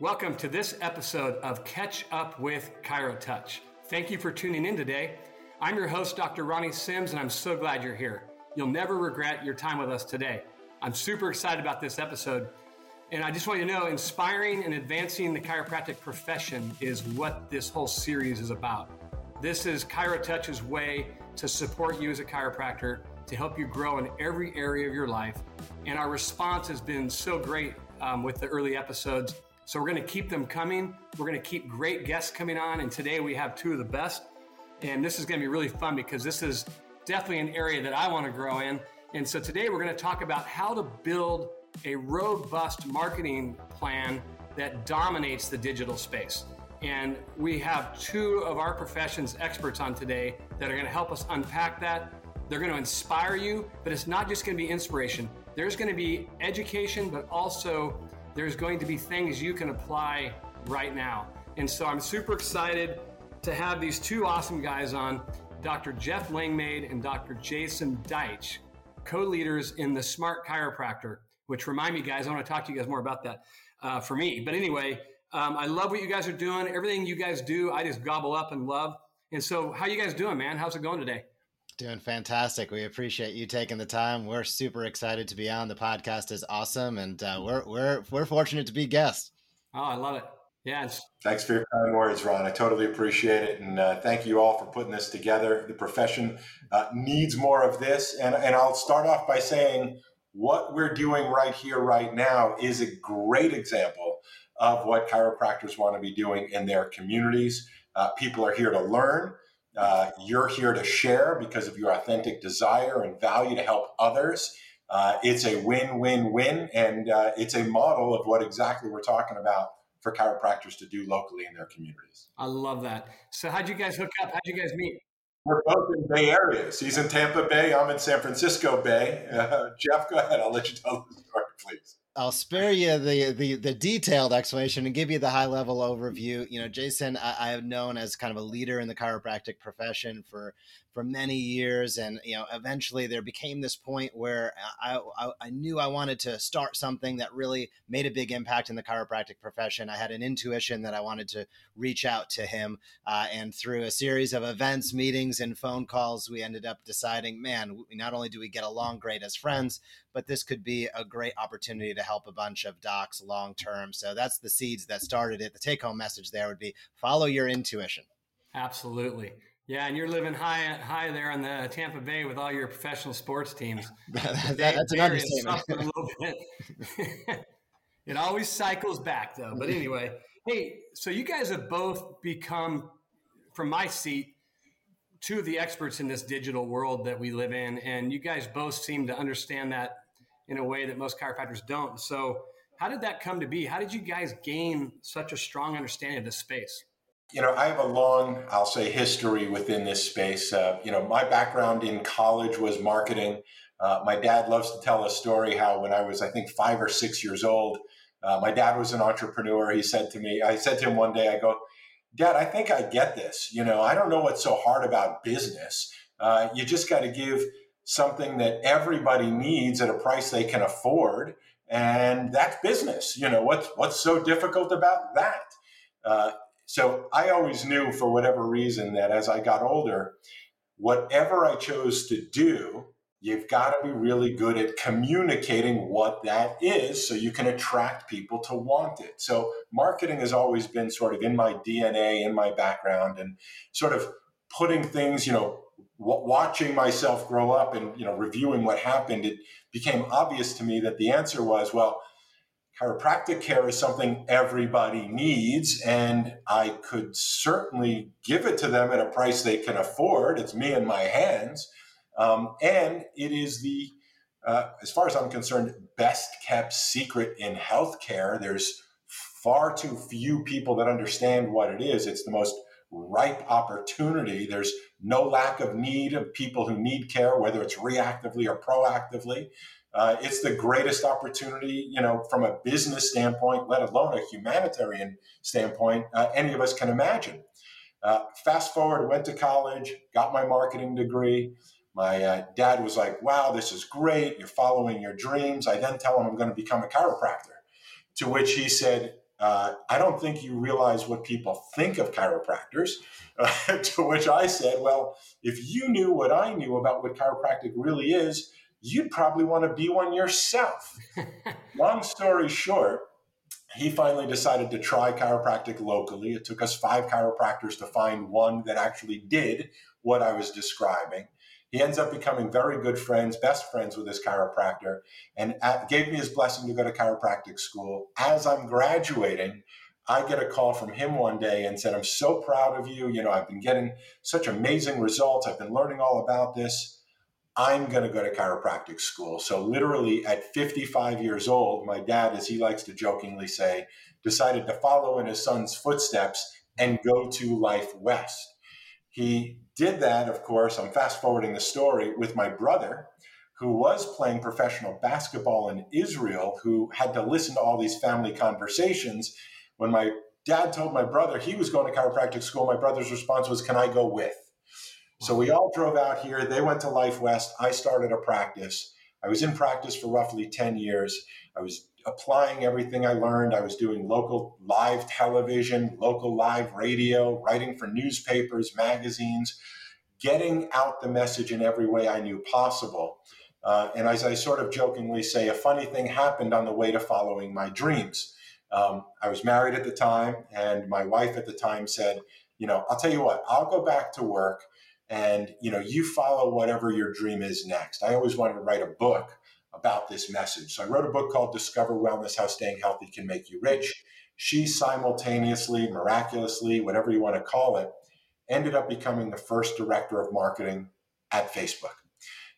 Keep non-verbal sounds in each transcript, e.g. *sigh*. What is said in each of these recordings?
Welcome to this episode of Catch Up with ChiroTouch. Thank you for tuning in today. I'm your host, Dr. Ronnie Sims, and I'm so glad you're here. You'll never regret your time with us today. I'm super excited about this episode. And I just want you to know inspiring and advancing the chiropractic profession is what this whole series is about. This is ChiroTouch's way to support you as a chiropractor, to help you grow in every area of your life. And our response has been so great um, with the early episodes so we're going to keep them coming. We're going to keep great guests coming on. And today we have two of the best. And this is going to be really fun because this is definitely an area that I want to grow in. And so today we're going to talk about how to build a robust marketing plan that dominates the digital space. And we have two of our profession's experts on today that are going to help us unpack that. They're going to inspire you, but it's not just going to be inspiration. There's going to be education, but also there's going to be things you can apply right now. And so I'm super excited to have these two awesome guys on Dr. Jeff Langmaid and Dr. Jason Deitch, co leaders in the Smart Chiropractor, which remind me, guys, I want to talk to you guys more about that uh, for me. But anyway, um, I love what you guys are doing. Everything you guys do, I just gobble up and love. And so, how you guys doing, man? How's it going today? Doing fantastic. We appreciate you taking the time. We're super excited to be on. The podcast is awesome, and uh, we're we're we're fortunate to be guests. Oh, I love it. Yes. Thanks for your kind words, Ron. I totally appreciate it, and uh, thank you all for putting this together. The profession uh, needs more of this, and and I'll start off by saying what we're doing right here, right now, is a great example of what chiropractors want to be doing in their communities. Uh, people are here to learn. Uh, you're here to share because of your authentic desire and value to help others. Uh, it's a win-win-win, and uh, it's a model of what exactly we're talking about for chiropractors to do locally in their communities. I love that. So, how'd you guys hook up? How'd you guys meet? We're both in Bay Areas. He's in Tampa Bay. I'm in San Francisco Bay. Uh, *laughs* Jeff, go ahead. I'll let you tell the story, please. I'll spare you the, the the detailed explanation and give you the high level overview. You know, Jason, I, I have known as kind of a leader in the chiropractic profession for for many years, and you know, eventually there became this point where I, I, I knew I wanted to start something that really made a big impact in the chiropractic profession. I had an intuition that I wanted to reach out to him, uh, and through a series of events, meetings, and phone calls, we ended up deciding, man, not only do we get along great as friends, but this could be a great opportunity to help a bunch of docs long term. So that's the seeds that started it. The take home message there would be follow your intuition. Absolutely. Yeah, and you're living high high there in the Tampa Bay with all your professional sports teams. *laughs* that, that's an understatement. A little bit. *laughs* it always cycles back though. But anyway, hey, so you guys have both become, from my seat, two of the experts in this digital world that we live in, and you guys both seem to understand that in a way that most chiropractors don't. So, how did that come to be? How did you guys gain such a strong understanding of this space? You know, I have a long, I'll say, history within this space. Uh, you know, my background in college was marketing. Uh, my dad loves to tell a story how when I was, I think, five or six years old, uh, my dad was an entrepreneur. He said to me, I said to him one day, I go, Dad, I think I get this. You know, I don't know what's so hard about business. Uh, you just got to give something that everybody needs at a price they can afford, and that's business. You know, what's what's so difficult about that? Uh, so I always knew, for whatever reason, that as I got older, whatever I chose to do, you've got to be really good at communicating what that is so you can attract people to want it. So marketing has always been sort of in my DNA, in my background, and sort of putting things, you know, watching myself grow up and, you know, reviewing what happened, it became obvious to me that the answer was, well, chiropractic care is something everybody needs, and I could certainly give it to them at a price they can afford. It's me in my hands um, and it is the, uh, as far as I'm concerned, best kept secret in healthcare. There's far too few people that understand what it is. It's the most ripe opportunity. There's no lack of need of people who need care, whether it's reactively or proactively. Uh, it's the greatest opportunity, you know, from a business standpoint, let alone a humanitarian standpoint, uh, any of us can imagine. Uh, fast forward, went to college, got my marketing degree. My uh, dad was like, wow, this is great. You're following your dreams. I then tell him I'm going to become a chiropractor. To which he said, uh, I don't think you realize what people think of chiropractors. *laughs* To which I said, Well, if you knew what I knew about what chiropractic really is, you'd probably want to be one yourself. *laughs* Long story short, he finally decided to try chiropractic locally. It took us five chiropractors to find one that actually did what I was describing. He ends up becoming very good friends, best friends with his chiropractor, and at, gave me his blessing to go to chiropractic school. As I'm graduating, I get a call from him one day and said, I'm so proud of you. You know, I've been getting such amazing results. I've been learning all about this. I'm going to go to chiropractic school. So, literally at 55 years old, my dad, as he likes to jokingly say, decided to follow in his son's footsteps and go to Life West. He did that, of course, I'm fast forwarding the story with my brother, who was playing professional basketball in Israel, who had to listen to all these family conversations. When my dad told my brother he was going to chiropractic school, my brother's response was, Can I go with? So we all drove out here. They went to Life West. I started a practice. I was in practice for roughly 10 years. I was applying everything I learned. I was doing local live television, local live radio, writing for newspapers, magazines, getting out the message in every way I knew possible. Uh, and as I sort of jokingly say, a funny thing happened on the way to following my dreams. Um, I was married at the time, and my wife at the time said, You know, I'll tell you what, I'll go back to work and you know you follow whatever your dream is next i always wanted to write a book about this message. So I wrote a book called Discover Wellness How Staying Healthy Can Make You Rich. She simultaneously, miraculously, whatever you want to call it, ended up becoming the first director of marketing at Facebook.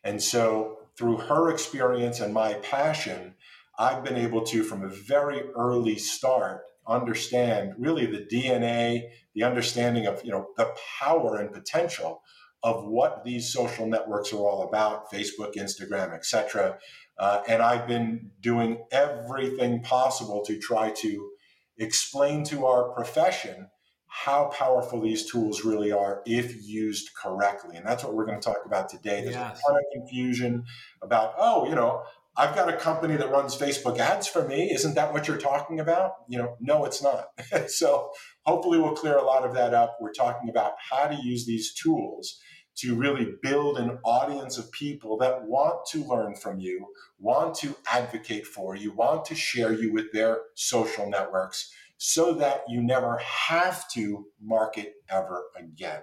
And so through her experience and my passion, I've been able to, from a very early start, understand really the DNA, the understanding of you know the power and potential of what these social networks are all about facebook instagram etc uh, and I've been doing everything possible to try to explain to our profession how powerful these tools really are if used correctly. And that's what we're going to talk about today. There's yes. a ton of confusion about, oh, you know, I've got a company that runs Facebook ads for me. Isn't that what you're talking about? You know, no, it's not. *laughs* so hopefully we'll clear a lot of that up. We're talking about how to use these tools to really build an audience of people that want to learn from you, want to advocate for you, want to share you with their social networks so that you never have to market ever again.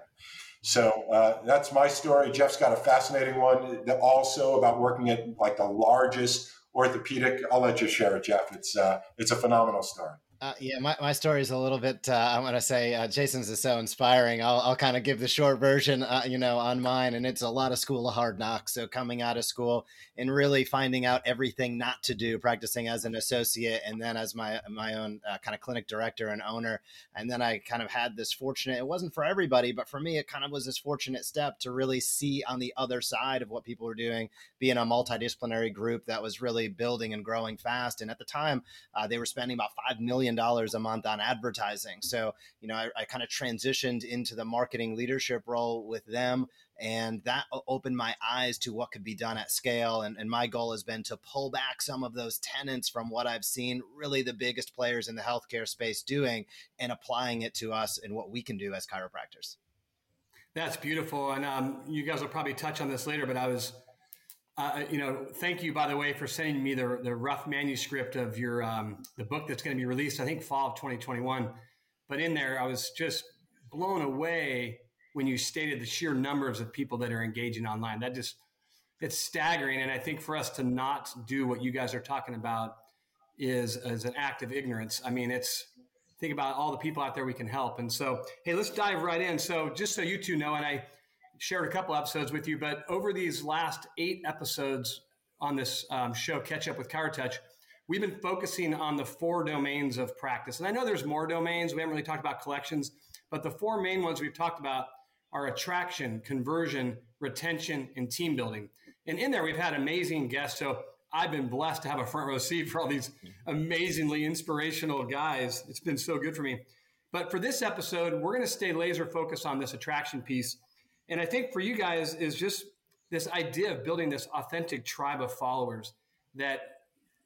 So uh, that's my story. Jeff's got a fascinating one also about working at like the largest orthopedic. I'll let you share it, Jeff. It's uh, it's a phenomenal story. Uh, yeah, my, my story is a little bit. Uh, I'm going to say uh, Jason's is so inspiring. I'll, I'll kind of give the short version, uh, you know, on mine, and it's a lot of school of hard knocks. So coming out of school and really finding out everything not to do, practicing as an associate, and then as my my own uh, kind of clinic director and owner, and then I kind of had this fortunate. It wasn't for everybody, but for me, it kind of was this fortunate step to really see on the other side of what people were doing, being a multidisciplinary group that was really building and growing fast. And at the time, uh, they were spending about five million million a month on advertising. So, you know, I, I kind of transitioned into the marketing leadership role with them. And that opened my eyes to what could be done at scale. And, and my goal has been to pull back some of those tenants from what I've seen really the biggest players in the healthcare space doing and applying it to us and what we can do as chiropractors. That's beautiful. And um, you guys will probably touch on this later, but I was uh, you know, thank you by the way for sending me the the rough manuscript of your um, the book that's going to be released. I think fall of 2021. But in there, I was just blown away when you stated the sheer numbers of people that are engaging online. That just it's staggering. And I think for us to not do what you guys are talking about is as an act of ignorance. I mean, it's think about all the people out there we can help. And so, hey, let's dive right in. So, just so you two know, and I shared a couple episodes with you, but over these last eight episodes on this um, show, Catch Up with ChiroTouch, we've been focusing on the four domains of practice. And I know there's more domains. We haven't really talked about collections, but the four main ones we've talked about are attraction, conversion, retention, and team building. And in there, we've had amazing guests. So I've been blessed to have a front row seat for all these amazingly inspirational guys. It's been so good for me. But for this episode, we're going to stay laser focused on this attraction piece and I think for you guys is just this idea of building this authentic tribe of followers that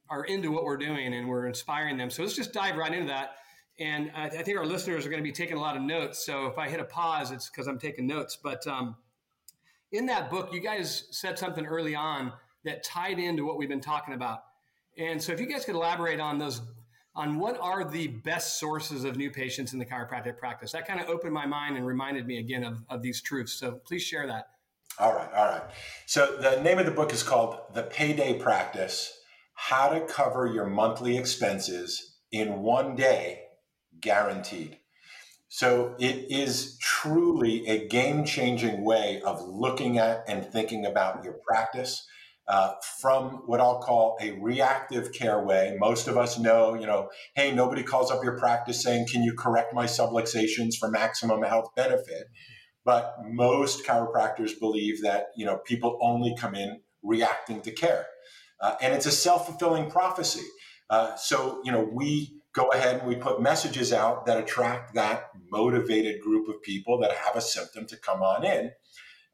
are into what we're doing and we're inspiring them. So let's just dive right into that. And I, I, think our listeners are going to be taking a lot of notes. So if I hit a pause, it's because I'm taking notes. But um, in that book, you guys said something early on that tied into what we've been talking about. And so if you guys could elaborate on those, on what are the best sources of new patients in the chiropractic practice, that kind of opened my mind and reminded me again of, of these truths. So please share that. All right, all right. So the name of the book is called The Payday Practice How to Cover Your Monthly Expenses in One Day, Guaranteed. So it is truly a game changing way of looking at and thinking about your practice. Uh, from what I'll call a reactive care way. Most of us know, you know, hey, nobody calls up your practice saying, can you correct my subluxations for maximum health benefit? But most chiropractors believe that you know people only come in reacting to care, uh, and it's a self fulfilling prophecy. Uh, so you know we go ahead and we put messages out that attract that motivated group of people that have a symptom to come on in.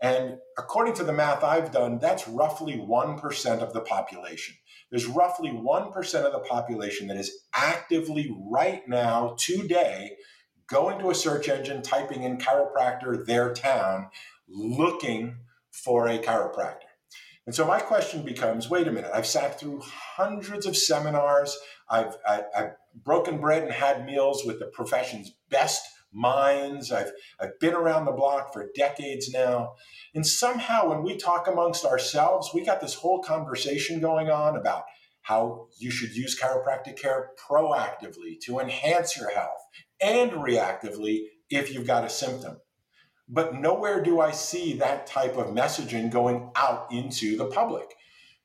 And according to the math I've done, that's roughly 1% of the population. There's roughly 1% of the population that is actively right now, today, going to a search engine, typing in chiropractor, their town, looking for a chiropractor. And so my question becomes wait a minute, I've sat through hundreds of seminars, I've, I, have i have broken bread and had meals with the profession's best minds, I've, I've been around the block for decades now. And somehow, when we talk amongst ourselves, we got this whole conversation going on about how you should use chiropractic care proactively to enhance your health and reactively if you've got a symptom. But nowhere do I see that type of messaging going out into the public.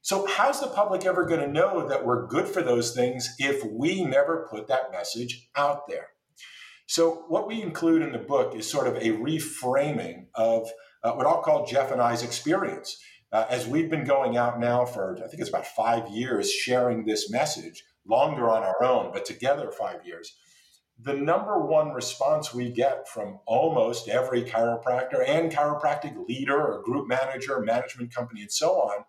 So, how's the public ever going to know that we're good for those things if we never put that message out there? So, what we include in the book is sort of a reframing of uh, what I'll call Jeff and I's experience. Uh, as we've been going out now for, I think it's about five years, sharing this message, longer on our own, but together five years the number one response we get from almost every chiropractor and chiropractic leader or group manager, management company, and so on,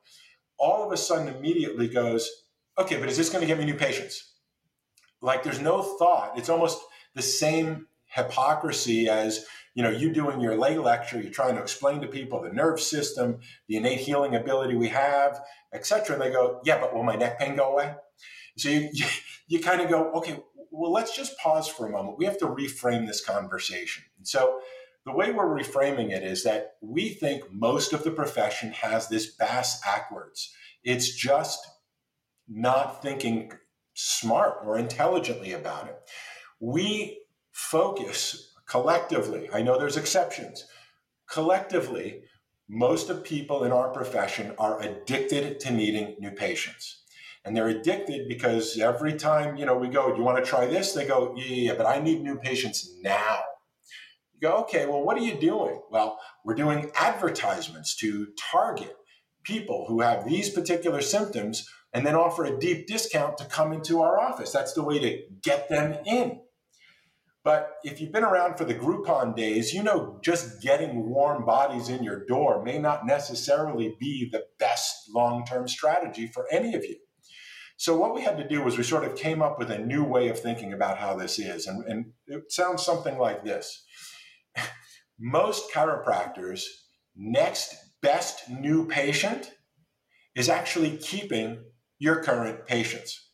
all of a sudden immediately goes, okay, but is this going to get me new patients? Like there's no thought. It's almost the same hypocrisy as you know you doing your lay lecture you're trying to explain to people the nerve system the innate healing ability we have etc and they go yeah but will my neck pain go away so you, you, you kind of go okay well, let's just pause for a moment. We have to reframe this conversation. and so, the way we're reframing it is that we think most of the profession has this bass backwards. It's just not thinking smart or intelligently about it. We focus collectively, I know there's exceptions, collectively, most of people in our profession are addicted to needing new patients. And they're addicted because every time you know we go do you want to try this? they go yeah, yeah, but i need new patients now. You go okay well what are you doing? Well we're doing advertisements to target people who have these particular symptoms and then offer a deep discount to come into our office. That's the way to get them in but if you've been around for the Groupon days, you know just getting warm bodies in your door may not necessarily be the best long term strategy for any of you. So what we had to do was we sort of came up with a new way of thinking about how this is. And, and it sounds something like this. *laughs* Most chiropractors, next best new patient is actually keeping your current patients.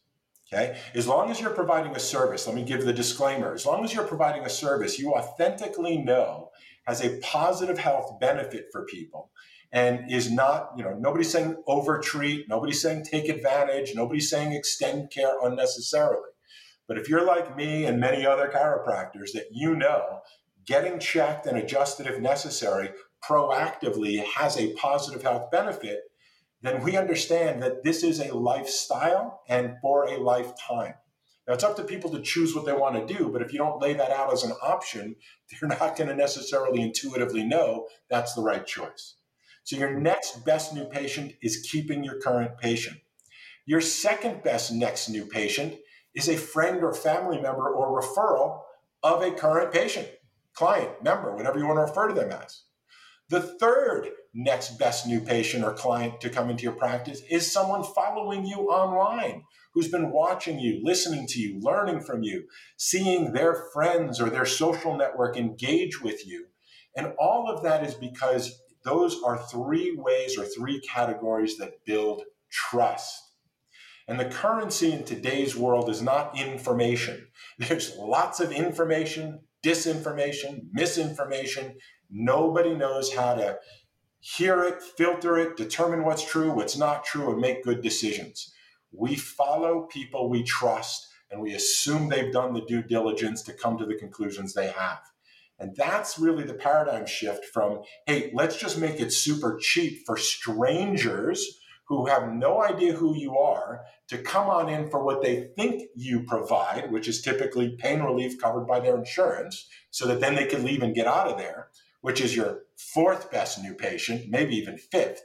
Okay. As long as you're providing a service, let me give the disclaimer. As long as you're providing a service you authentically know has a positive health benefit for people and is not, you know, nobody's saying overtreat, nobody's saying take advantage, nobody's saying extend care unnecessarily. But if you're like me and many other chiropractors that you know, getting checked and adjusted if necessary proactively has a positive health benefit, then we understand that this is a lifestyle and for a lifetime. Now, it's up to people to choose what they want to do, but if you don't lay that out as an option, *laughs* they're not going to necessarily intuitively know that's the right choice. So your next best new patient is keeping your current patient. Your second best next new patient is a friend or family member or referral of a current patient, client, member, whatever you want to refer to them as. The third next best new patient or client to come into your practice is someone following you online who's been watching you, listening to you, learning from you, seeing their friends or their social network engage with you. And all of that is because those are three ways or three categories that build trust. And the currency in today's world is not information. There's lots of information, disinformation, misinformation. Nobody knows how to hear it, filter it, determine what's true, what's not true, and make good decisions. We follow people we trust and we assume they've done the due diligence to come to the conclusions they have. And that's really the paradigm shift from, hey, let's just make it super cheap for strangers who have no idea who you are to come on in for what they think you provide, which is typically pain relief covered by their insurance, so that then they can leave and get out of there, which is your fourth best new patient, maybe even fifth.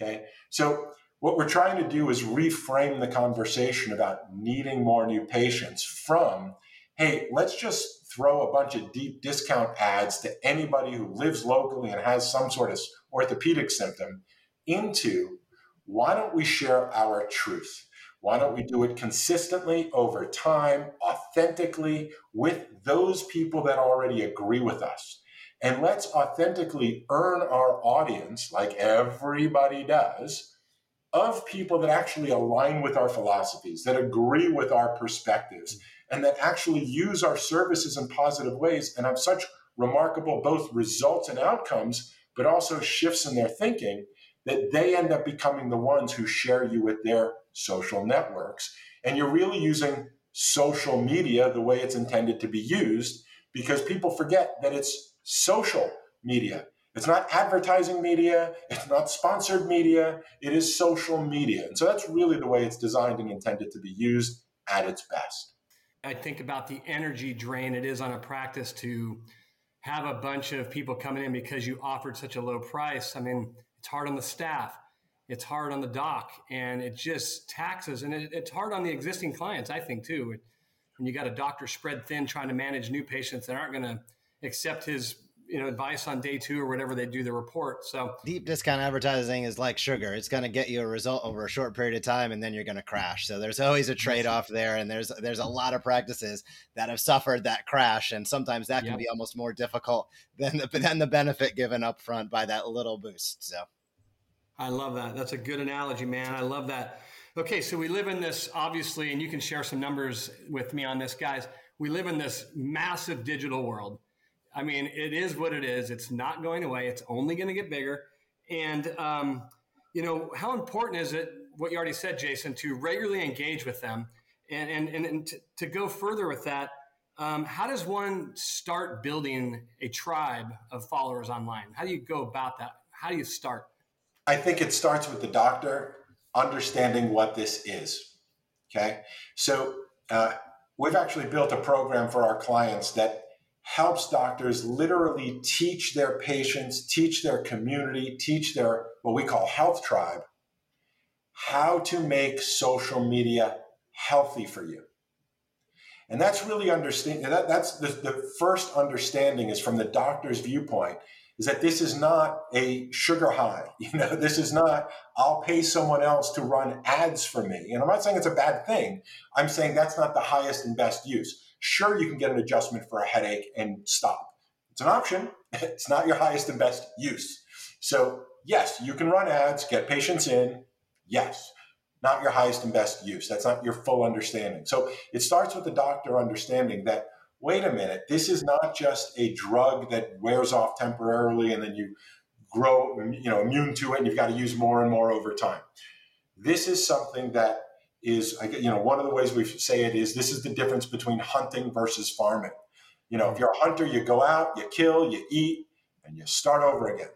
Okay. So what we're trying to do is reframe the conversation about needing more new patients from, hey, let's just throw a bunch of deep discount ads to anybody who lives locally and has some sort of orthopedic symptom into why don't we share our truth? Why don't we do it consistently over time, authentically, with those people that already agree with us? And let's authentically earn our audience, like everybody does, of people that actually align with our philosophies, that agree with our perspectives, and that actually use our services in positive ways and have such remarkable both results and outcomes, but also shifts in their thinking that they end up becoming the ones who share you with their social networks. And you're really using social media the way it's intended to be used because people forget that it's social media. It's not advertising media, it's not sponsored media, it is social media. And so that's really the way it's designed and intended to be used at its best. I think about the energy drain it is on a practice to have a bunch of people coming in because you offered such a low price. I mean, it's hard on the staff. It's hard on the doc, and it just taxes, and it, it's hard on the existing clients. I think too. When you got a doctor spread thin trying to manage new patients that aren't going to accept his you know advice on day two or whatever they do the report. So deep discount advertising is like sugar. It's going to get you a result over a short period of time and then you're going to crash. So there's always a trade-off there and there's there's a lot of practices that have suffered that crash and sometimes that can yep. be almost more difficult than the than the benefit given up front by that little boost so. I love that. That's a good analogy man. I love that. Okay so we live in this obviously and you can share some numbers with me on this guys. We live in this massive digital world I mean, it is what it is. It's not going away. It's only going to get bigger. And, um, you know, how important is it, what you already said, Jason, to regularly engage with them? And, and, and, and to, to, go further with that, um, how does one start building a tribe of followers online? How do you go about that? How do you start? I think it starts with the doctor understanding what this is. Okay. So uh, we've actually built a program for our clients that helps doctors literally teach their patients, teach their community, teach their what we call health tribe how to make social media healthy for you. And that's really understanding that, that's the, the first understanding is from the doctor's viewpoint is that this is not a sugar high. *laughs* You know, this is not, I'll pay someone else to run ads for me. And I'm not saying it's a bad thing. I'm saying that's not the highest and best use. Sure, you can get an adjustment for a headache and stop. It's an option. *laughs* It's not your highest and best use. So, yes, you can run ads, get patients in. Yes, not your highest and best use. That's not your full understanding. So, it starts with the doctor understanding that wait a minute, this is not just a drug that wears off temporarily and then you grow you know immune to it and you've got to use more and more over time. This is something that is you know one of the ways we say it is this is the difference between hunting versus farming. You know if you're a hunter you go out you kill you eat and you start over again.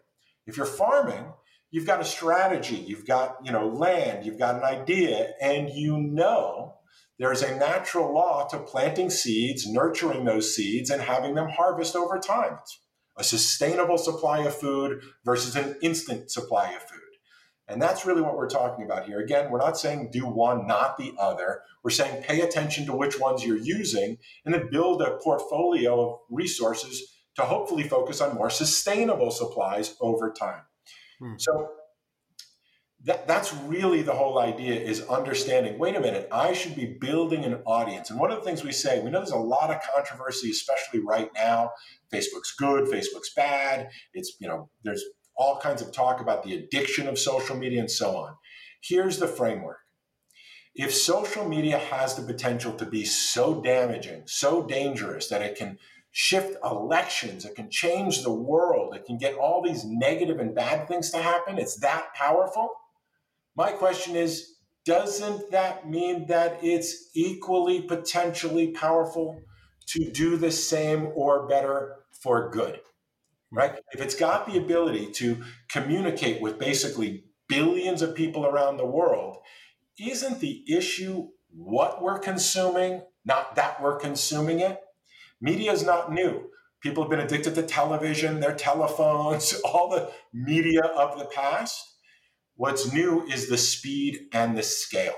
If you're farming you've got a strategy you've got you know land you've got an idea and you know there's a natural law to planting seeds nurturing those seeds and having them harvest over time. It's a sustainable supply of food versus an instant supply of food and that's really what we're talking about here. Again, we're not saying do one, not the other. We're saying pay attention to which ones you're using and then build a portfolio of resources to hopefully focus on more sustainable supplies over time. Hmm. So that, that's really the whole idea is understanding wait a minute i should be building an audience and one of the things we say we know there's a lot of controversy especially right now facebook's good facebook's bad it's you know there's all kinds of talk about the addiction of social media and so on here's the framework if social media has the potential to be so damaging so dangerous that it can shift elections it can change the world it can get all these negative and bad things to happen it's that powerful my question is doesn't that mean that it's equally potentially powerful to do the same or better for good? Right? If it's got the ability to communicate with basically billions of people around the world, isn't the issue what we're consuming, not that we're consuming it? Media is not new. People have been addicted to television, their telephones, *laughs* all the media of the past. What's new is the speed and the scale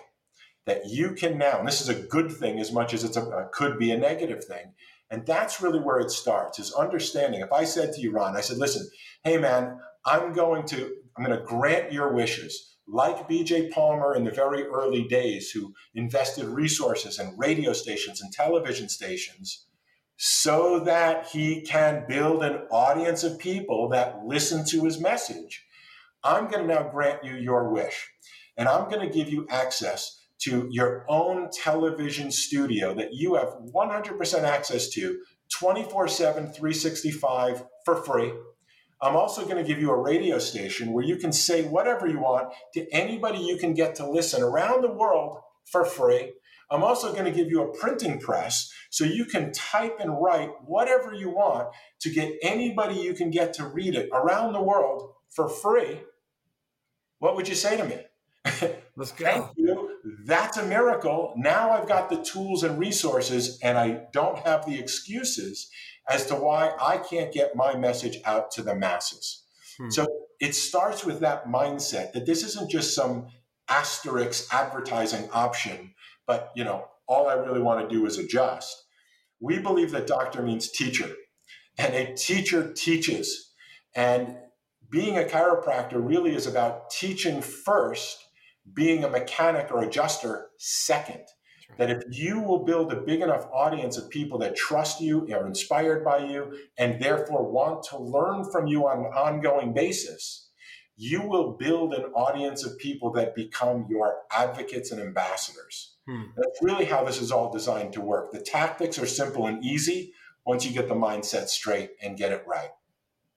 that you can now, and this is a good thing as much as it could be a negative thing. And that's really where it starts is understanding. If I said to you, Ron, I said, listen, hey man, I'm going to, I'm going to grant your wishes. Like BJ Palmer in the very early days, who invested resources in radio stations and television stations so that he can build an audience of people that listen to his message I'm going to now grant you your wish, and I'm going to give you access to your own television studio that you have 100% access to 24 7, 365 for free. I'm also going to give you a radio station where you can say whatever you want to anybody you can get to listen around the world for free. I'm also going to give you a printing press so you can type and write whatever you want to get anybody you can get to read it around the world for free what would you say to me? Let's go. Thank you. That's a miracle. Now I've got the tools and resources, and I don't have the excuses as to why I can't get my message out to the masses. Hmm. So it starts with that mindset that this isn't just some asterisk advertising option, but you know, all I really want to do is adjust. We believe that doctor means teacher, and a teacher teaches. And being a chiropractor really is about teaching first, being a mechanic or adjuster second. Right. That if you will build a big enough audience of people that trust you, are inspired by you, and therefore want to learn from you on an ongoing basis, you will build an audience of people that become your advocates and ambassadors. Hmm. That's really how this is all designed to work. The tactics are simple and easy once you get the mindset straight and get it right.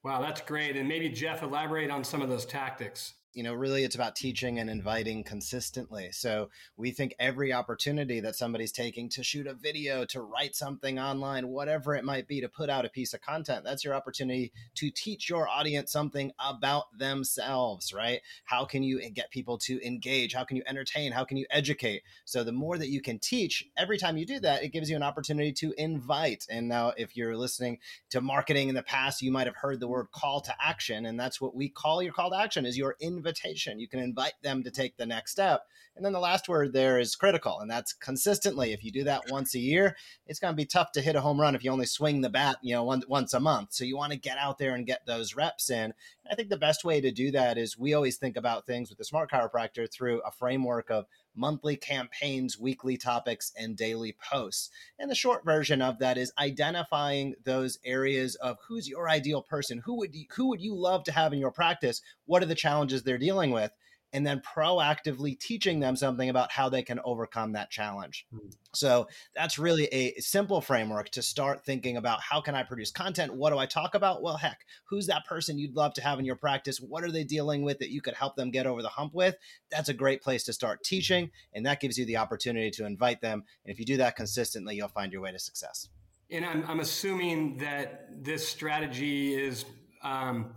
Wow, that's great. And maybe Jeff, elaborate on some of those tactics you know really it's about teaching and inviting consistently. So we think every opportunity that somebody's taking to shoot a video to write something online whatever it might be to put out a piece of content that's your opportunity to teach your audience something about themselves right? How can you get people to engage? How can you entertain? How can you educate? So the more that you can teach every time you do that it gives you an opportunity to invite. And now if you're listening to marketing in the past you might have heard the word call to action and that's what we call your call to action is your invitation invitation. You can invite them to take the next step. And then the last word there is critical, and that's consistently. If you do that once a year, it's going to be tough to hit a home run if you only swing the bat, you know, one, once a month. So you want to get out there and get those reps in. I think the best way to do that is we always think about things with the smart chiropractor through a framework of monthly campaigns, weekly topics, and daily posts. And the short version of that is identifying those areas of who's your ideal person, who would you, who would you love to have in your practice, what are the challenges they're dealing with, and then proactively teaching them something about how they can overcome that challenge. Mm. So that's really a simple framework to start thinking about how can I produce content? What do I talk about? Well, heck, who's that person you'd love to have in your practice? What are they dealing with that you could help them get over the hump with? That's a great place to start teaching. And that gives you the opportunity to invite them. And if you do that consistently, you'll find your way to success. And I'm, I'm assuming that this strategy is um,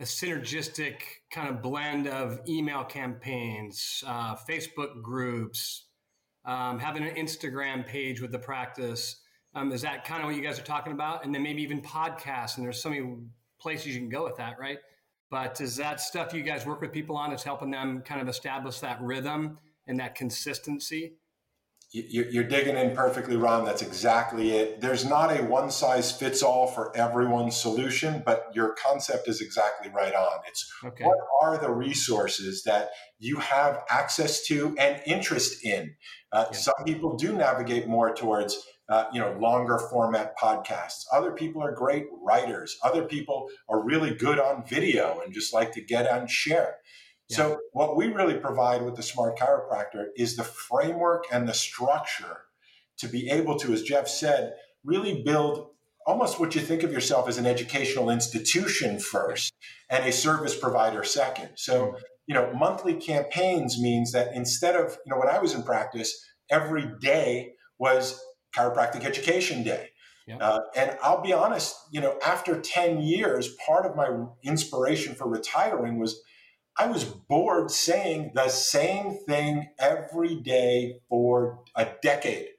a synergistic kind of blend of email campaigns, uh, Facebook groups, um, having an Instagram page with the practice. Um, is that kind of what you guys are talking about? And then maybe even podcasts. And there's so many places you can go with that, right? But is that stuff you guys work with people on? Is helping them kind of establish that rhythm and that consistency? You're digging in perfectly, Ron. That's exactly it. There's not a one size fits all for everyone solution, but your concept is exactly right on. It's okay. what are the resources that you have access to and interest in? Uh, yeah. Some people do navigate more towards uh, you know longer format podcasts. Other people are great writers. Other people are really good on video and just like to get and share. So, what we really provide with the smart chiropractor is the framework and the structure to be able to, as Jeff said, really build almost what you think of yourself as an educational institution first and a service provider second. So, mm. you know, monthly campaigns means that instead of, you know, when I was in practice, every day was chiropractic education day. Uh, and I'll be honest, you know, after 10 years, part of my inspiration for retiring was I was bored saying the same thing every day for a decade. *laughs*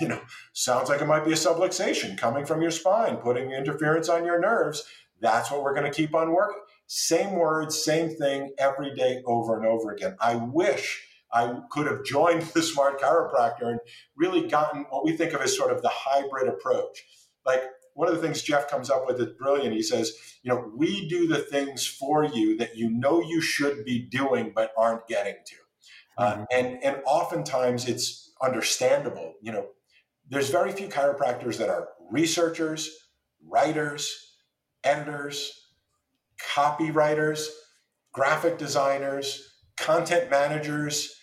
You know, sounds like it might be a subluxation coming from your spine, putting interference on your nerves. That's what we're going to keep on working. Same words, same thing every day over and over again. I wish I could have joined *laughs* the smart chiropractor and really gotten what we think of as sort of the hybrid approach. Like one of the things Jeff comes up with is brilliant. He says, you know, we do the things for you that you know you should be doing but aren't getting to. Uh, mm-hmm. and and oftentimes it's understandable. You know, there's very few chiropractors that are researchers, writers, editors, copywriters, graphic designers, content managers,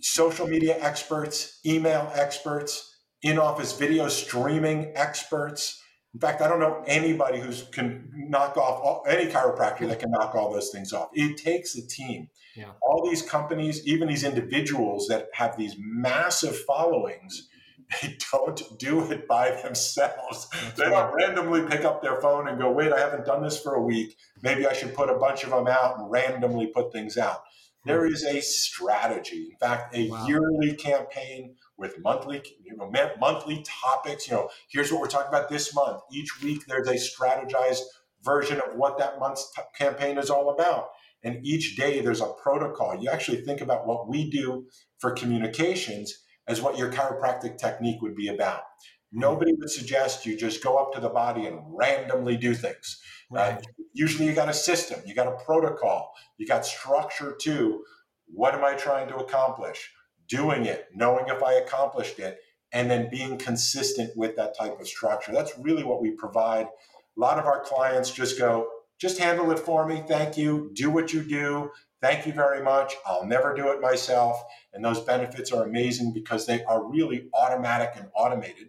social media experts, email experts, in office video streaming experts. In fact, I don't know anybody who can knock off all, any chiropractor that can knock all those things off. It takes a team. Yeah. All these companies, even these individuals that have these massive followings, *laughs* they don't do it by themselves. That's they don't randomly pick up their phone and go, wait, I haven't done this for a week. Maybe I should put a bunch of them out and randomly put things out. There hmm. is a strategy. In fact, a wow. yearly campaign with monthly, you know, monthly topics. You know, here's what we're talking about this month. Each week, there's a strategized version of what that month's t- campaign is all about. And each day, there's a protocol. You actually think about what we do for communications as what your chiropractic technique would be about. Nobody would suggest you just go up to the body and randomly do things. Uh, right. Uh, usually, you got a system, you got a protocol, you got structure too. What am I trying to accomplish? Doing it, knowing if I accomplished it, and then being consistent with that type of structure. That's really what we provide. A lot of our clients just go, just handle it for me. Thank you. Do what you do. Thank you very much. I'll never do it myself. And those benefits are amazing because they are really automatic and automated.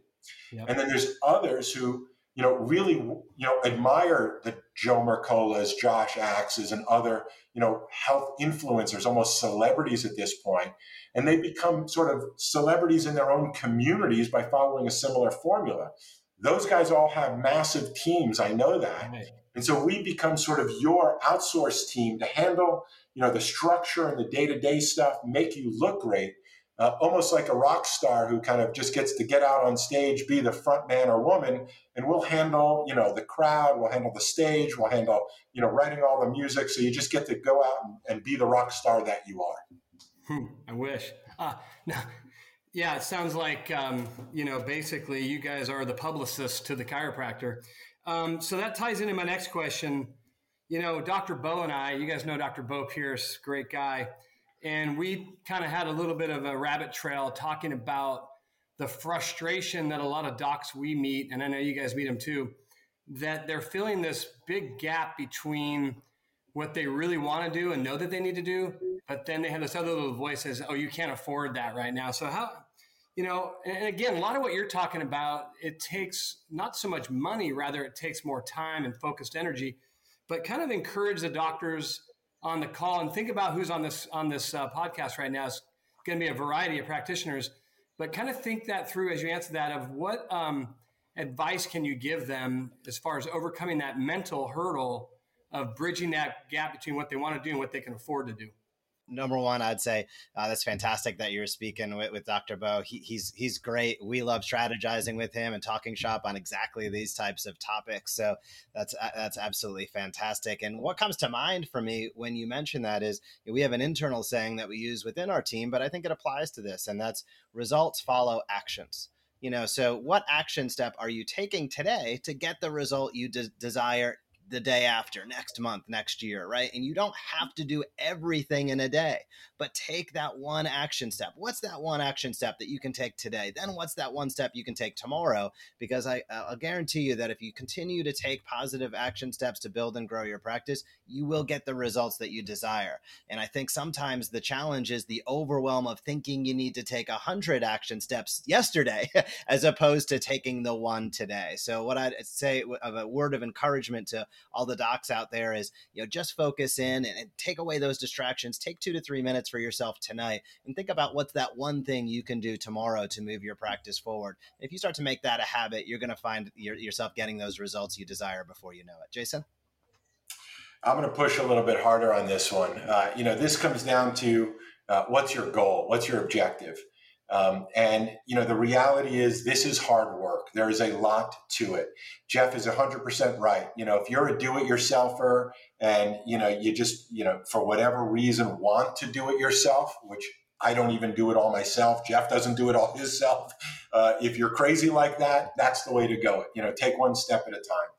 Yep. And then there's others who, you know, really, you know, admire the Joe Mercolas, Josh Axes, and other, you know, health influencers, almost celebrities at this point and they become sort of celebrities in their own communities by following a similar formula. Those guys all have massive teams. I know that. Right. And so we become sort of your outsourced team to handle, you know, the structure and the day-to-day stuff, make you look great, uh, almost like a rock star who kind of just gets to get out on stage, be the front man or woman, and we'll handle, you know, the crowd, we'll handle the stage, we'll handle, you know, writing all the music. So you just get to go out and, and be the rock star that you are. Hmm, I wish. Uh, *laughs* no, yeah, it sounds like um, you know basically you guys are the publicist to the chiropractor. Um, so that ties into my next question. You know, Dr. Bo and I, you guys know Dr. Bo Pierce, great guy, and we kind of had a little bit of a rabbit trail talking about the frustration that a lot of docs we meet, and I know you guys meet them too, that they're feeling this big gap between what they really want to do and know that they need to do but then they have this other little voice says, "Oh, you can't afford that right now." So how, you know, and again, a lot of what you're talking about, it takes not so much money, rather it takes more time and focused energy. But kind of encourage the doctors on the call and think about who's on this on this uh, podcast right now. It's going to be a variety of practitioners, but kind of think that through as you answer that of what um, advice can you give them as far as overcoming that mental hurdle of bridging that gap between what they want to do and what they can afford to do. Number one, I'd say uh, that's fantastic that you're speaking with, with Dr. Bo. He, he's he's great. We love strategizing with him and talking shop on exactly these types of topics. So that's uh, that's absolutely fantastic. And what comes to mind for me when you mention that is we have an internal saying that we use within our team, but I think it applies to this, and that's results follow actions you know so what action step are you taking today to get the result you de- desire the day after, next month, next year, right? And you don't have to do everything in a day, but take that one action step. What's that one action step that you can take today? Then what's that one step you can take tomorrow? Because I, I'll guarantee you that if you continue to take positive action steps to build and grow your practice, you will get the results that you desire. And I think sometimes the challenge is the overwhelm of thinking you need to take a hundred action steps yesterday *laughs* as opposed to taking the one today. So what I'd say of a word of encouragement to all the docs out there is you know just focus in and, and take away those distractions take two to three minutes for yourself tonight and think about what's that one thing you can do tomorrow to move your practice forward. If you start to make that a habit you're going to find your, yourself getting those results you desire before you know it. Jason? I'm going to push a little bit harder on this one. Uh, you know this comes down to uh, what's your goal? What's your objective um, and you know the reality is this is hard work. There is a lot to it. Jeff is 100% right. You know if you're a do-it-yourselfer and you know you just you know for whatever reason want to do it yourself, which I don't even do it all myself. Jeff doesn't do it all *laughs* himself. Uh, if you're crazy like that, that's the way to go. You know, take one step at a time.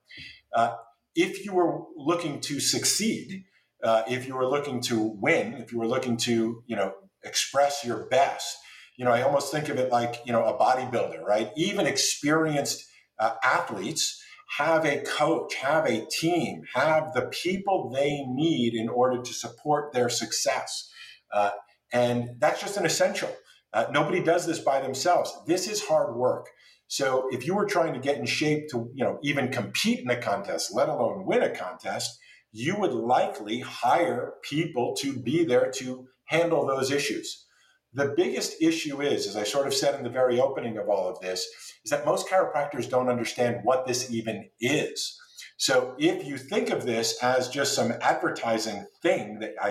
Uh, if you were looking to succeed, uh, if you were looking to win, if you were looking to you know express your best, you know, I almost think of it like, you know, a bodybuilder, right? Even experienced uh, athletes have a coach, have a team, have the people they need in order to support their success. Uh, and that's just an essential. Uh, nobody does this by themselves. This is hard work. So if you were trying to get in shape to, you know, even compete in a contest, let alone win a contest, you would likely hire people to be there to handle those issues. The biggest issue is, as I sort of said in the very opening of all of this, is that most chiropractors don't understand what this even is. So if you think of this as just some advertising thing that I,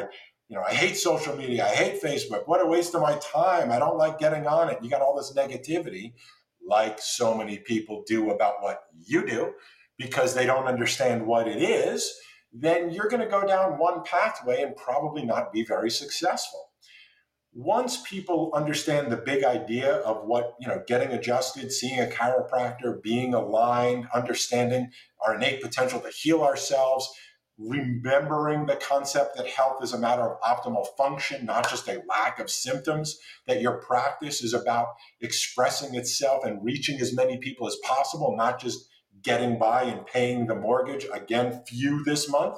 you know, I hate social media, I hate Facebook, what a waste of my time, I don't like getting on it. You got all this negativity, like so many people do about what you do, because they don't understand what it is, then you're going to go down one pathway and probably not be very successful once people understand the big idea of what you know getting adjusted seeing a chiropractor being aligned understanding our innate potential to heal ourselves remembering the concept that health is a matter of optimal function not just a lack of symptoms that your practice is about expressing itself and reaching as many people as possible not just getting by and paying the mortgage again few this month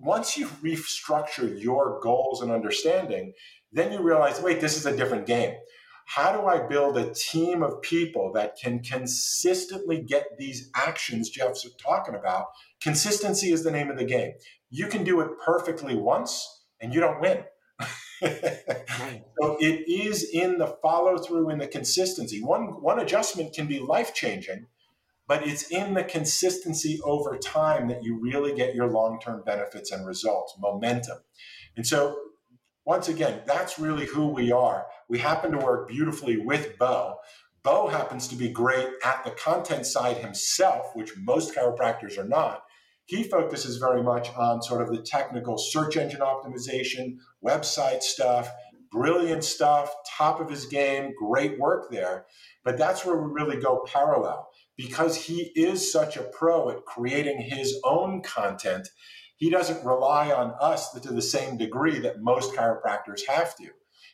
once you restructure your goals and understanding then you realize, wait, this is a different game. How do I build a team of people that can consistently get these actions Jeff's talking about? Consistency is the name of the game. You can do it perfectly once and you don't win. *laughs* so it is in the follow through and the consistency. One one adjustment can be life changing, but it's in the consistency over time that you really get your long term benefits and results, momentum. And so once again, that's really who we are. We happen to work beautifully with Bo. Bo happens to be great at the content side himself, which most chiropractors are not. He focuses very much on sort of the technical search engine optimization, website stuff, brilliant stuff, top of his game, great work there. But that's where we really go parallel because he is such a pro at creating his own content he doesn't rely on us to the same degree that most chiropractors have to.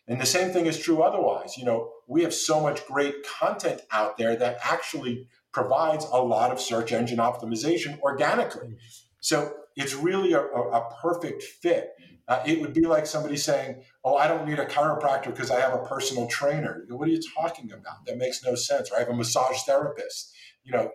And the same thing is true otherwise. You know, we have so much great content out there that actually provides a lot of search engine optimization organically. Mm-hmm. So it's really a, a perfect fit. Uh, it would be like somebody saying, Oh, I don't need a chiropractor because I have a personal trainer. You go, what are you talking about? That makes no sense. Or I have a massage therapist. You know,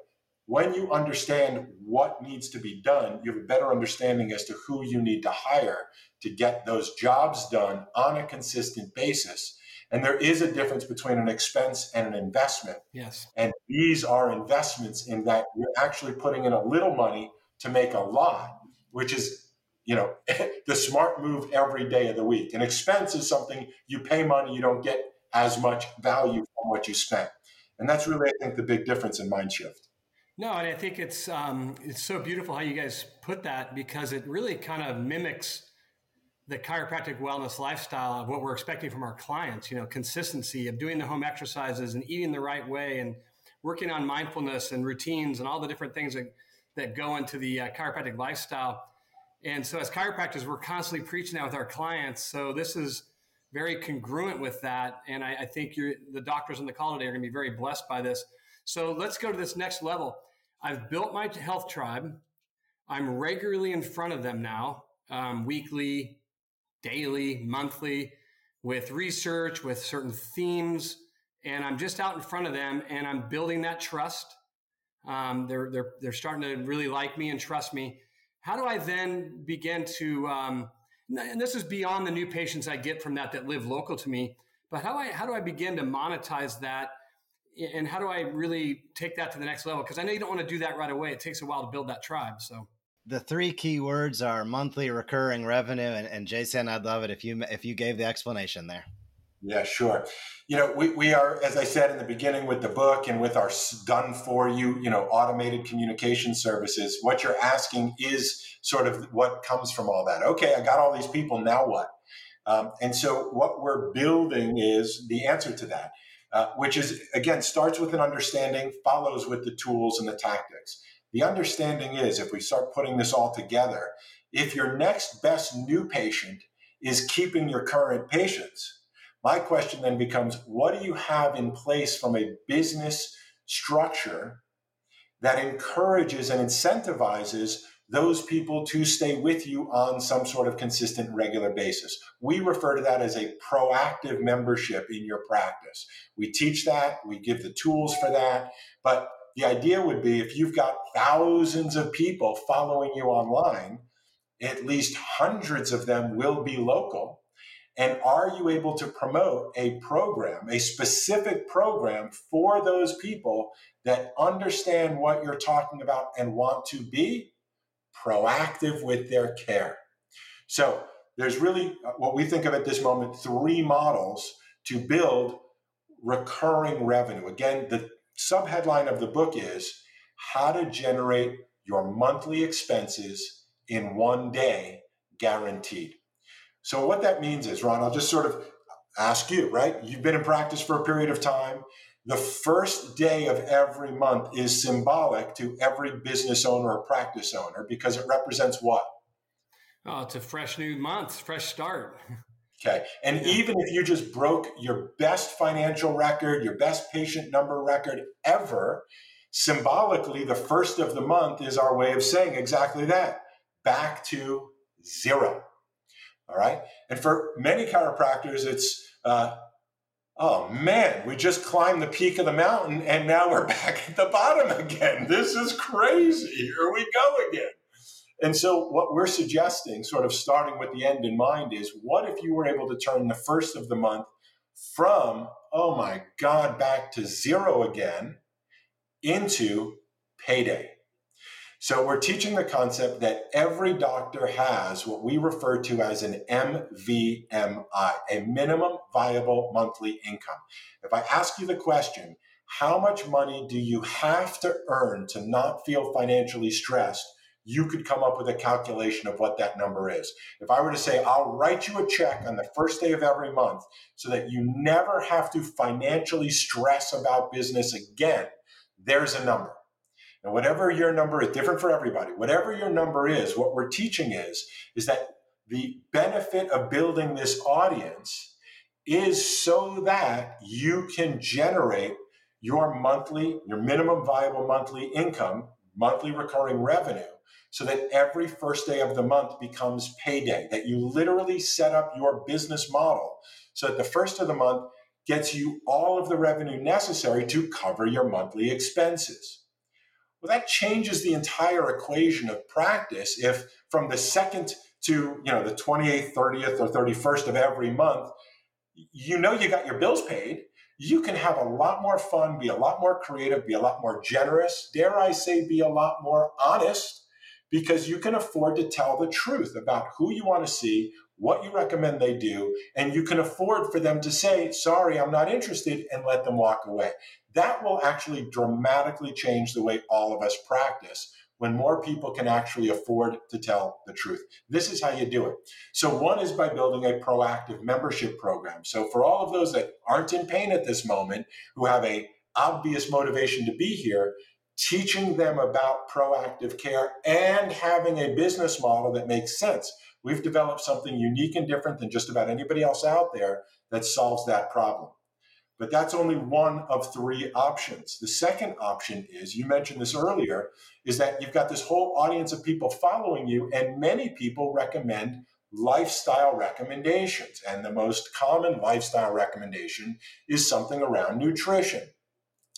when you understand what needs to be done, you have a better understanding as to who you need to hire to get those jobs done on a consistent basis. And there is a difference between an expense and an investment. Yes. And these are investments in that you're actually putting in a little money to make a lot, which is you know, *laughs* the smart move every day of the week. An expense is something you pay money, you don't get as much value from what you spent. And that's really, I think, the big difference in mind shift. No, and I think it's um, it's so beautiful how you guys put that because it really kind of mimics the chiropractic wellness lifestyle of what we're expecting from our clients. You know, consistency of doing the home exercises and eating the right way and working on mindfulness and routines and all the different things that, that go into the uh, chiropractic lifestyle. And so, as chiropractors, we're constantly preaching that with our clients. So, this is very congruent with that. And I, I think the doctors on the call today are going to be very blessed by this. So, let's go to this next level. I've built my health tribe. I'm regularly in front of them now, um, weekly, daily, monthly, with research, with certain themes and I'm just out in front of them and I'm building that trust. Um, they're, they're, they're starting to really like me and trust me. How do I then begin to, um, and this is beyond the new patients I get from that that live local to me, but how, I, how do I begin to monetize that? And how do I really take that to the next level? Because I know you don't want to do that right away. It takes a while to build that tribe. So the three key words are monthly recurring revenue and, and jason i'd love it if you if you gave the explanation there yeah, sure. You know, we, we are, as I said in the beginning with the book and with our done for you, you know, automated communication services, what you're asking is sort of what comes from all that. Okay, I got all these people, now what? Um, and so what we're building is the answer to that, uh, which is, again, starts with an understanding, follows with the tools and the tactics. The understanding is if we start putting this all together, if your next best new patient is keeping your current patients, my question then becomes what do you have in place from a business structure that encourages and incentivizes those people to stay with you on some sort of consistent, regular basis. We refer to that as a proactive membership in your practice. We teach that, we give the tools for that, but the idea would be if you've got thousands of people following you online, at least hundreds of them will be local and are you able to promote a program, a specific program for those people that understand what you're talking about and want to be proactive with their care? So there's really uh, what we think of at this moment three models to build recurring revenue. Again, the subheadline of the book is how to generate your monthly expenses in one day guaranteed. So what that means is, Ron, I'll just sort of ask you, right? You've been in practice for a period of time. The first day of every month is symbolic to every business owner or practice owner because it represents what? Oh, it's a fresh new month, fresh start. Okay. And yeah. even if you just broke your best financial record, your best patient number record ever, symbolically, the first of the month is our way of saying exactly that back to zero. All right. And for many chiropractors, it's, uh, oh man, we just climbed the peak of the mountain and now we're *laughs* back at the bottom again. This is crazy. Here we go again. And so, what we're suggesting, sort of starting with the end in mind, is what if you were able to turn the first of the month from, oh my God, back to zero again into payday? So we're teaching the concept that every doctor has what we refer to as an MVMI, a minimum viable monthly income. If I ask you the question, how much money do you have to earn to not feel financially stressed? You could come up with a calculation of what that number is. If I were to say, I'll write you a check on the first day of every month so that you never have to financially stress about business again, there's a number. And whatever your number is, different for everybody, whatever your number is, what we're teaching is, is that the benefit of building this audience is so that you can generate your monthly, your minimum viable monthly income, monthly recurring revenue, so that every first day of the month becomes payday, that you literally set up your business model so that the first of the month gets you all of the revenue necessary to cover your monthly expenses. Well, that changes the entire equation of practice if from the second to you know the 28th 30th or 31st of every month you know you got your bills paid you can have a lot more fun be a lot more creative be a lot more generous dare i say be a lot more honest because you can afford to tell the truth about who you want to see, what you recommend they do, and you can afford for them to say, sorry, I'm not interested, and let them walk away. That will actually dramatically change the way all of us practice when more people can actually afford to tell the truth. This is how you do it. So, one is by building a proactive membership program. So, for all of those that aren't in pain at this moment, who have a obvious motivation to be here, teaching them about proactive care and having a business model that makes sense. We've developed something unique and different than just about anybody else out there that solves that problem. But that's only one of three options. The second option is, you mentioned this earlier, is that you've got this whole audience of people following you, and many people recommend lifestyle recommendations. And the most common lifestyle recommendation is something around nutrition.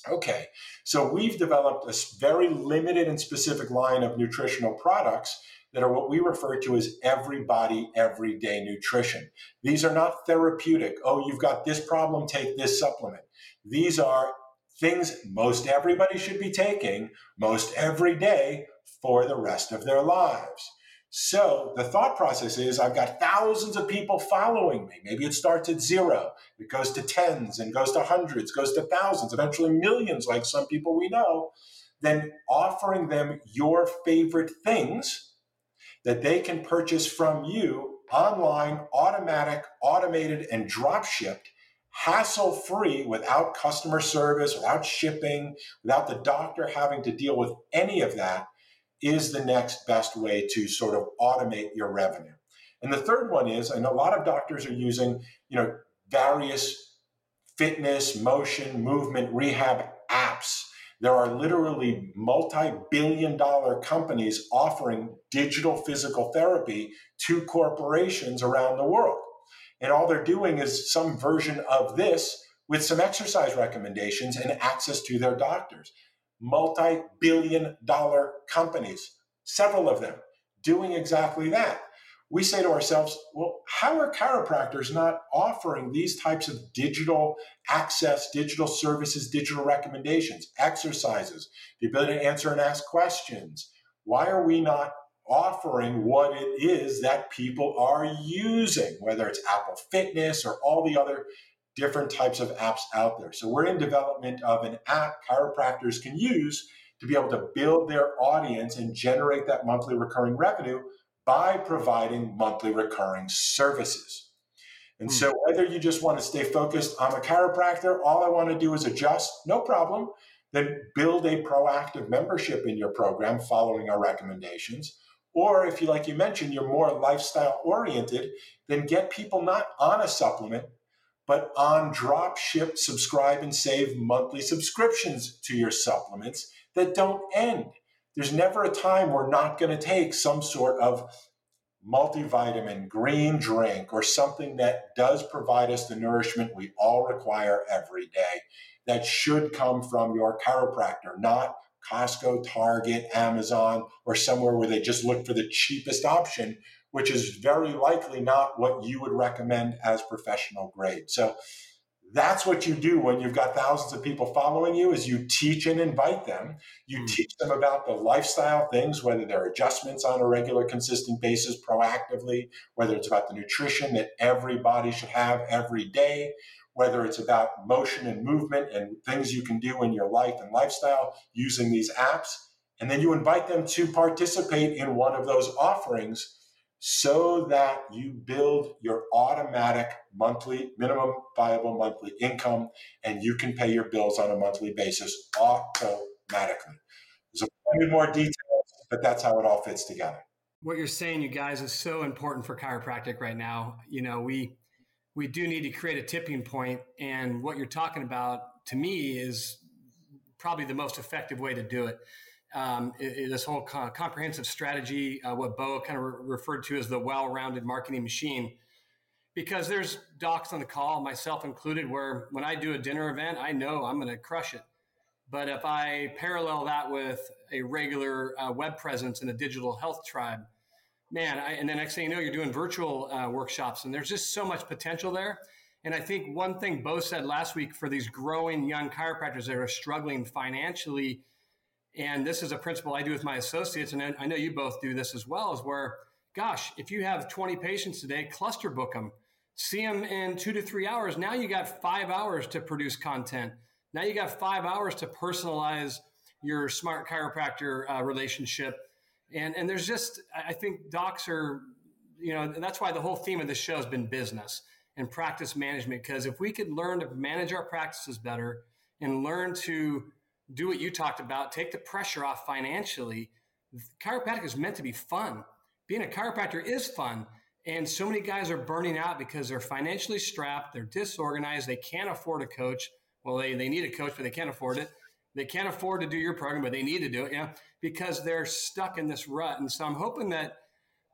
Okay, so we've developed a very limited and specific line of nutritional products that are what we refer to as everybody, everyday nutrition. These are not therapeutic. Oh, you've got this problem, take this supplement. These are things most everybody should be taking most every day for the rest of their lives. So the thought process is I've got thousands of people following me. Maybe it starts at zero, it goes to tens and goes to hundreds, goes to thousands, eventually millions, like some people we know. Then offering them your favorite things that they can purchase from you online, automatic, automated, and drop shipped, hassle free without customer service, without shipping, without the doctor having to deal with any of that is the next best way to sort of automate your revenue. And the third one is, and a lot of doctors are using, you know, various fitness, motion, movement, rehab apps. There are literally multi-billion dollar companies offering digital physical therapy to corporations around the world. And all they're doing is some version of this with some exercise recommendations and access to their doctors multi billion dollar companies, several of them doing exactly that. We say to ourselves, well, how are chiropractors not offering these types of digital access, digital services, digital recommendations, exercises, the ability to answer and ask questions? Why are we not offering what it is that people are using, whether it's Apple Fitness or all the other different types of apps out there. So we're in development of an app chiropractors can use to be able to build their audience and generate that monthly recurring revenue by providing monthly recurring services. And hmm. so whether you just want to stay focused, I'm a chiropractor, all I want to do is adjust, no problem. Then build a proactive membership in your program following our recommendations. Or if you, like you mentioned, you're more lifestyle oriented, then get people not on a supplement, but on drop ship subscribe and save monthly subscriptions to your supplements that don't end. There's never a time we're not going to take some sort of multivitamin, green drink, or something that does provide us the nourishment we all require every day that should come from your chiropractor, not Costco, Target, Amazon, or somewhere where they just look for the cheapest option which is very likely not what you would recommend as professional grade. So that's what you do when you've got thousands of people following you is you teach and invite them you mm. teach them about the lifestyle things whether they're adjustments on a regular consistent basis proactively whether it's about the nutrition that everybody should have every day whether it's about motion and movement and things you can do in your life and lifestyle using these apps and then you invite them to participate in one of those offerings so that you build your automatic monthly minimum viable monthly income and you can pay your bills on a monthly basis automatically. There's a few more details, but that's how it all fits together. What you're saying, you guys, is so important for chiropractic right now. You know, we we do need to create a tipping point, and what you're talking about to me is probably the most effective way to do it um, this whole co- comprehensive strategy, uh, what Bo kind of re- referred to as the well-rounded marketing machine. Because there's docs on the call, myself included, where when I do a dinner event, I know I'm going to crush it. But if I parallel that with a regular uh, web presence in a digital health tribe, man, I, and the next thing you know, you're doing virtual uh, workshops, and there's just so much potential there. And I think one thing Bo said last week for these growing young chiropractors that are struggling financially And this is a principle I do with my associates, and I know you both do this as well, is where, gosh, if you have 20 patients today, cluster book them, see them in two to three hours. Now you got five hours to produce content. Now you got five hours to personalize your smart chiropractor uh, relationship. And, and there's just, I think docs are, you know, that's why the whole theme of this show has been business and practice management. Because if we could learn to manage our practices better and learn to do what you talked about, take the pressure off financially. Chiropractic is meant to be fun. Being a chiropractor is fun. And so many guys are burning out because they're financially strapped, they're disorganized, they can't afford a coach. Well, they, they need a coach, but they can't afford it. They can't afford to do your program, but they need to do it, you know, because they're stuck in this rut. And so I'm hoping that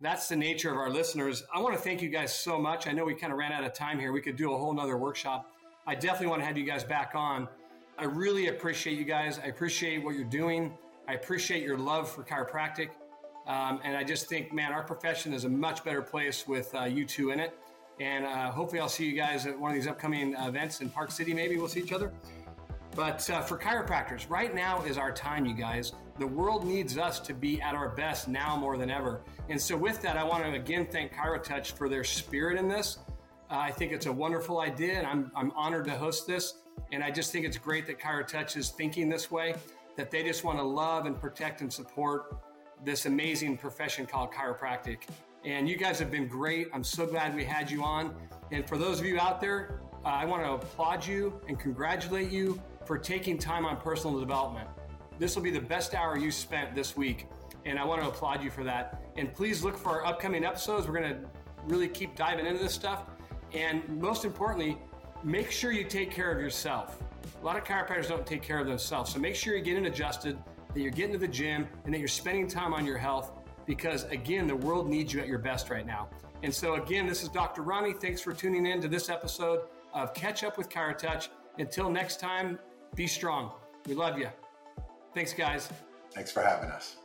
that's the nature of our listeners. I want to thank you guys so much. I know we kind of ran out of time here. We could do a whole nother workshop. I definitely want to have you guys back on. I really appreciate you guys. I appreciate what you're doing. I appreciate your love for chiropractic. Um, and I just think, man, our profession is a much better place with uh, you two in it. And uh, hopefully, I'll see you guys at one of these upcoming events in Park City. Maybe we'll see each other. But uh, for chiropractors, right now is our time, you guys. The world needs us to be at our best now more than ever. And so, with that, I want to again thank ChiroTouch for their spirit in this. Uh, I think it's a wonderful idea, and I'm, I'm honored to host this. And I just think it's great that ChiroTouch is thinking this way, that they just want to love and protect and support this amazing profession called chiropractic. And you guys have been great. I'm so glad we had you on. And for those of you out there, uh, I want to applaud you and congratulate you for taking time on personal development. This will be the best hour you spent this week. And I want to applaud you for that. And please look for our upcoming episodes. We're going to really keep diving into this stuff. And most importantly, make sure you take care of yourself. A lot of chiropractors don't take care of themselves. So make sure you're getting adjusted, that you're getting to the gym, and that you're spending time on your health because, again, the world needs you at your best right now. And so, again, this is Dr. Ronnie. Thanks for tuning in to this episode of Catch Up with ChiroTouch. Until next time, be strong. We love you. Thanks, guys. Thanks for having us.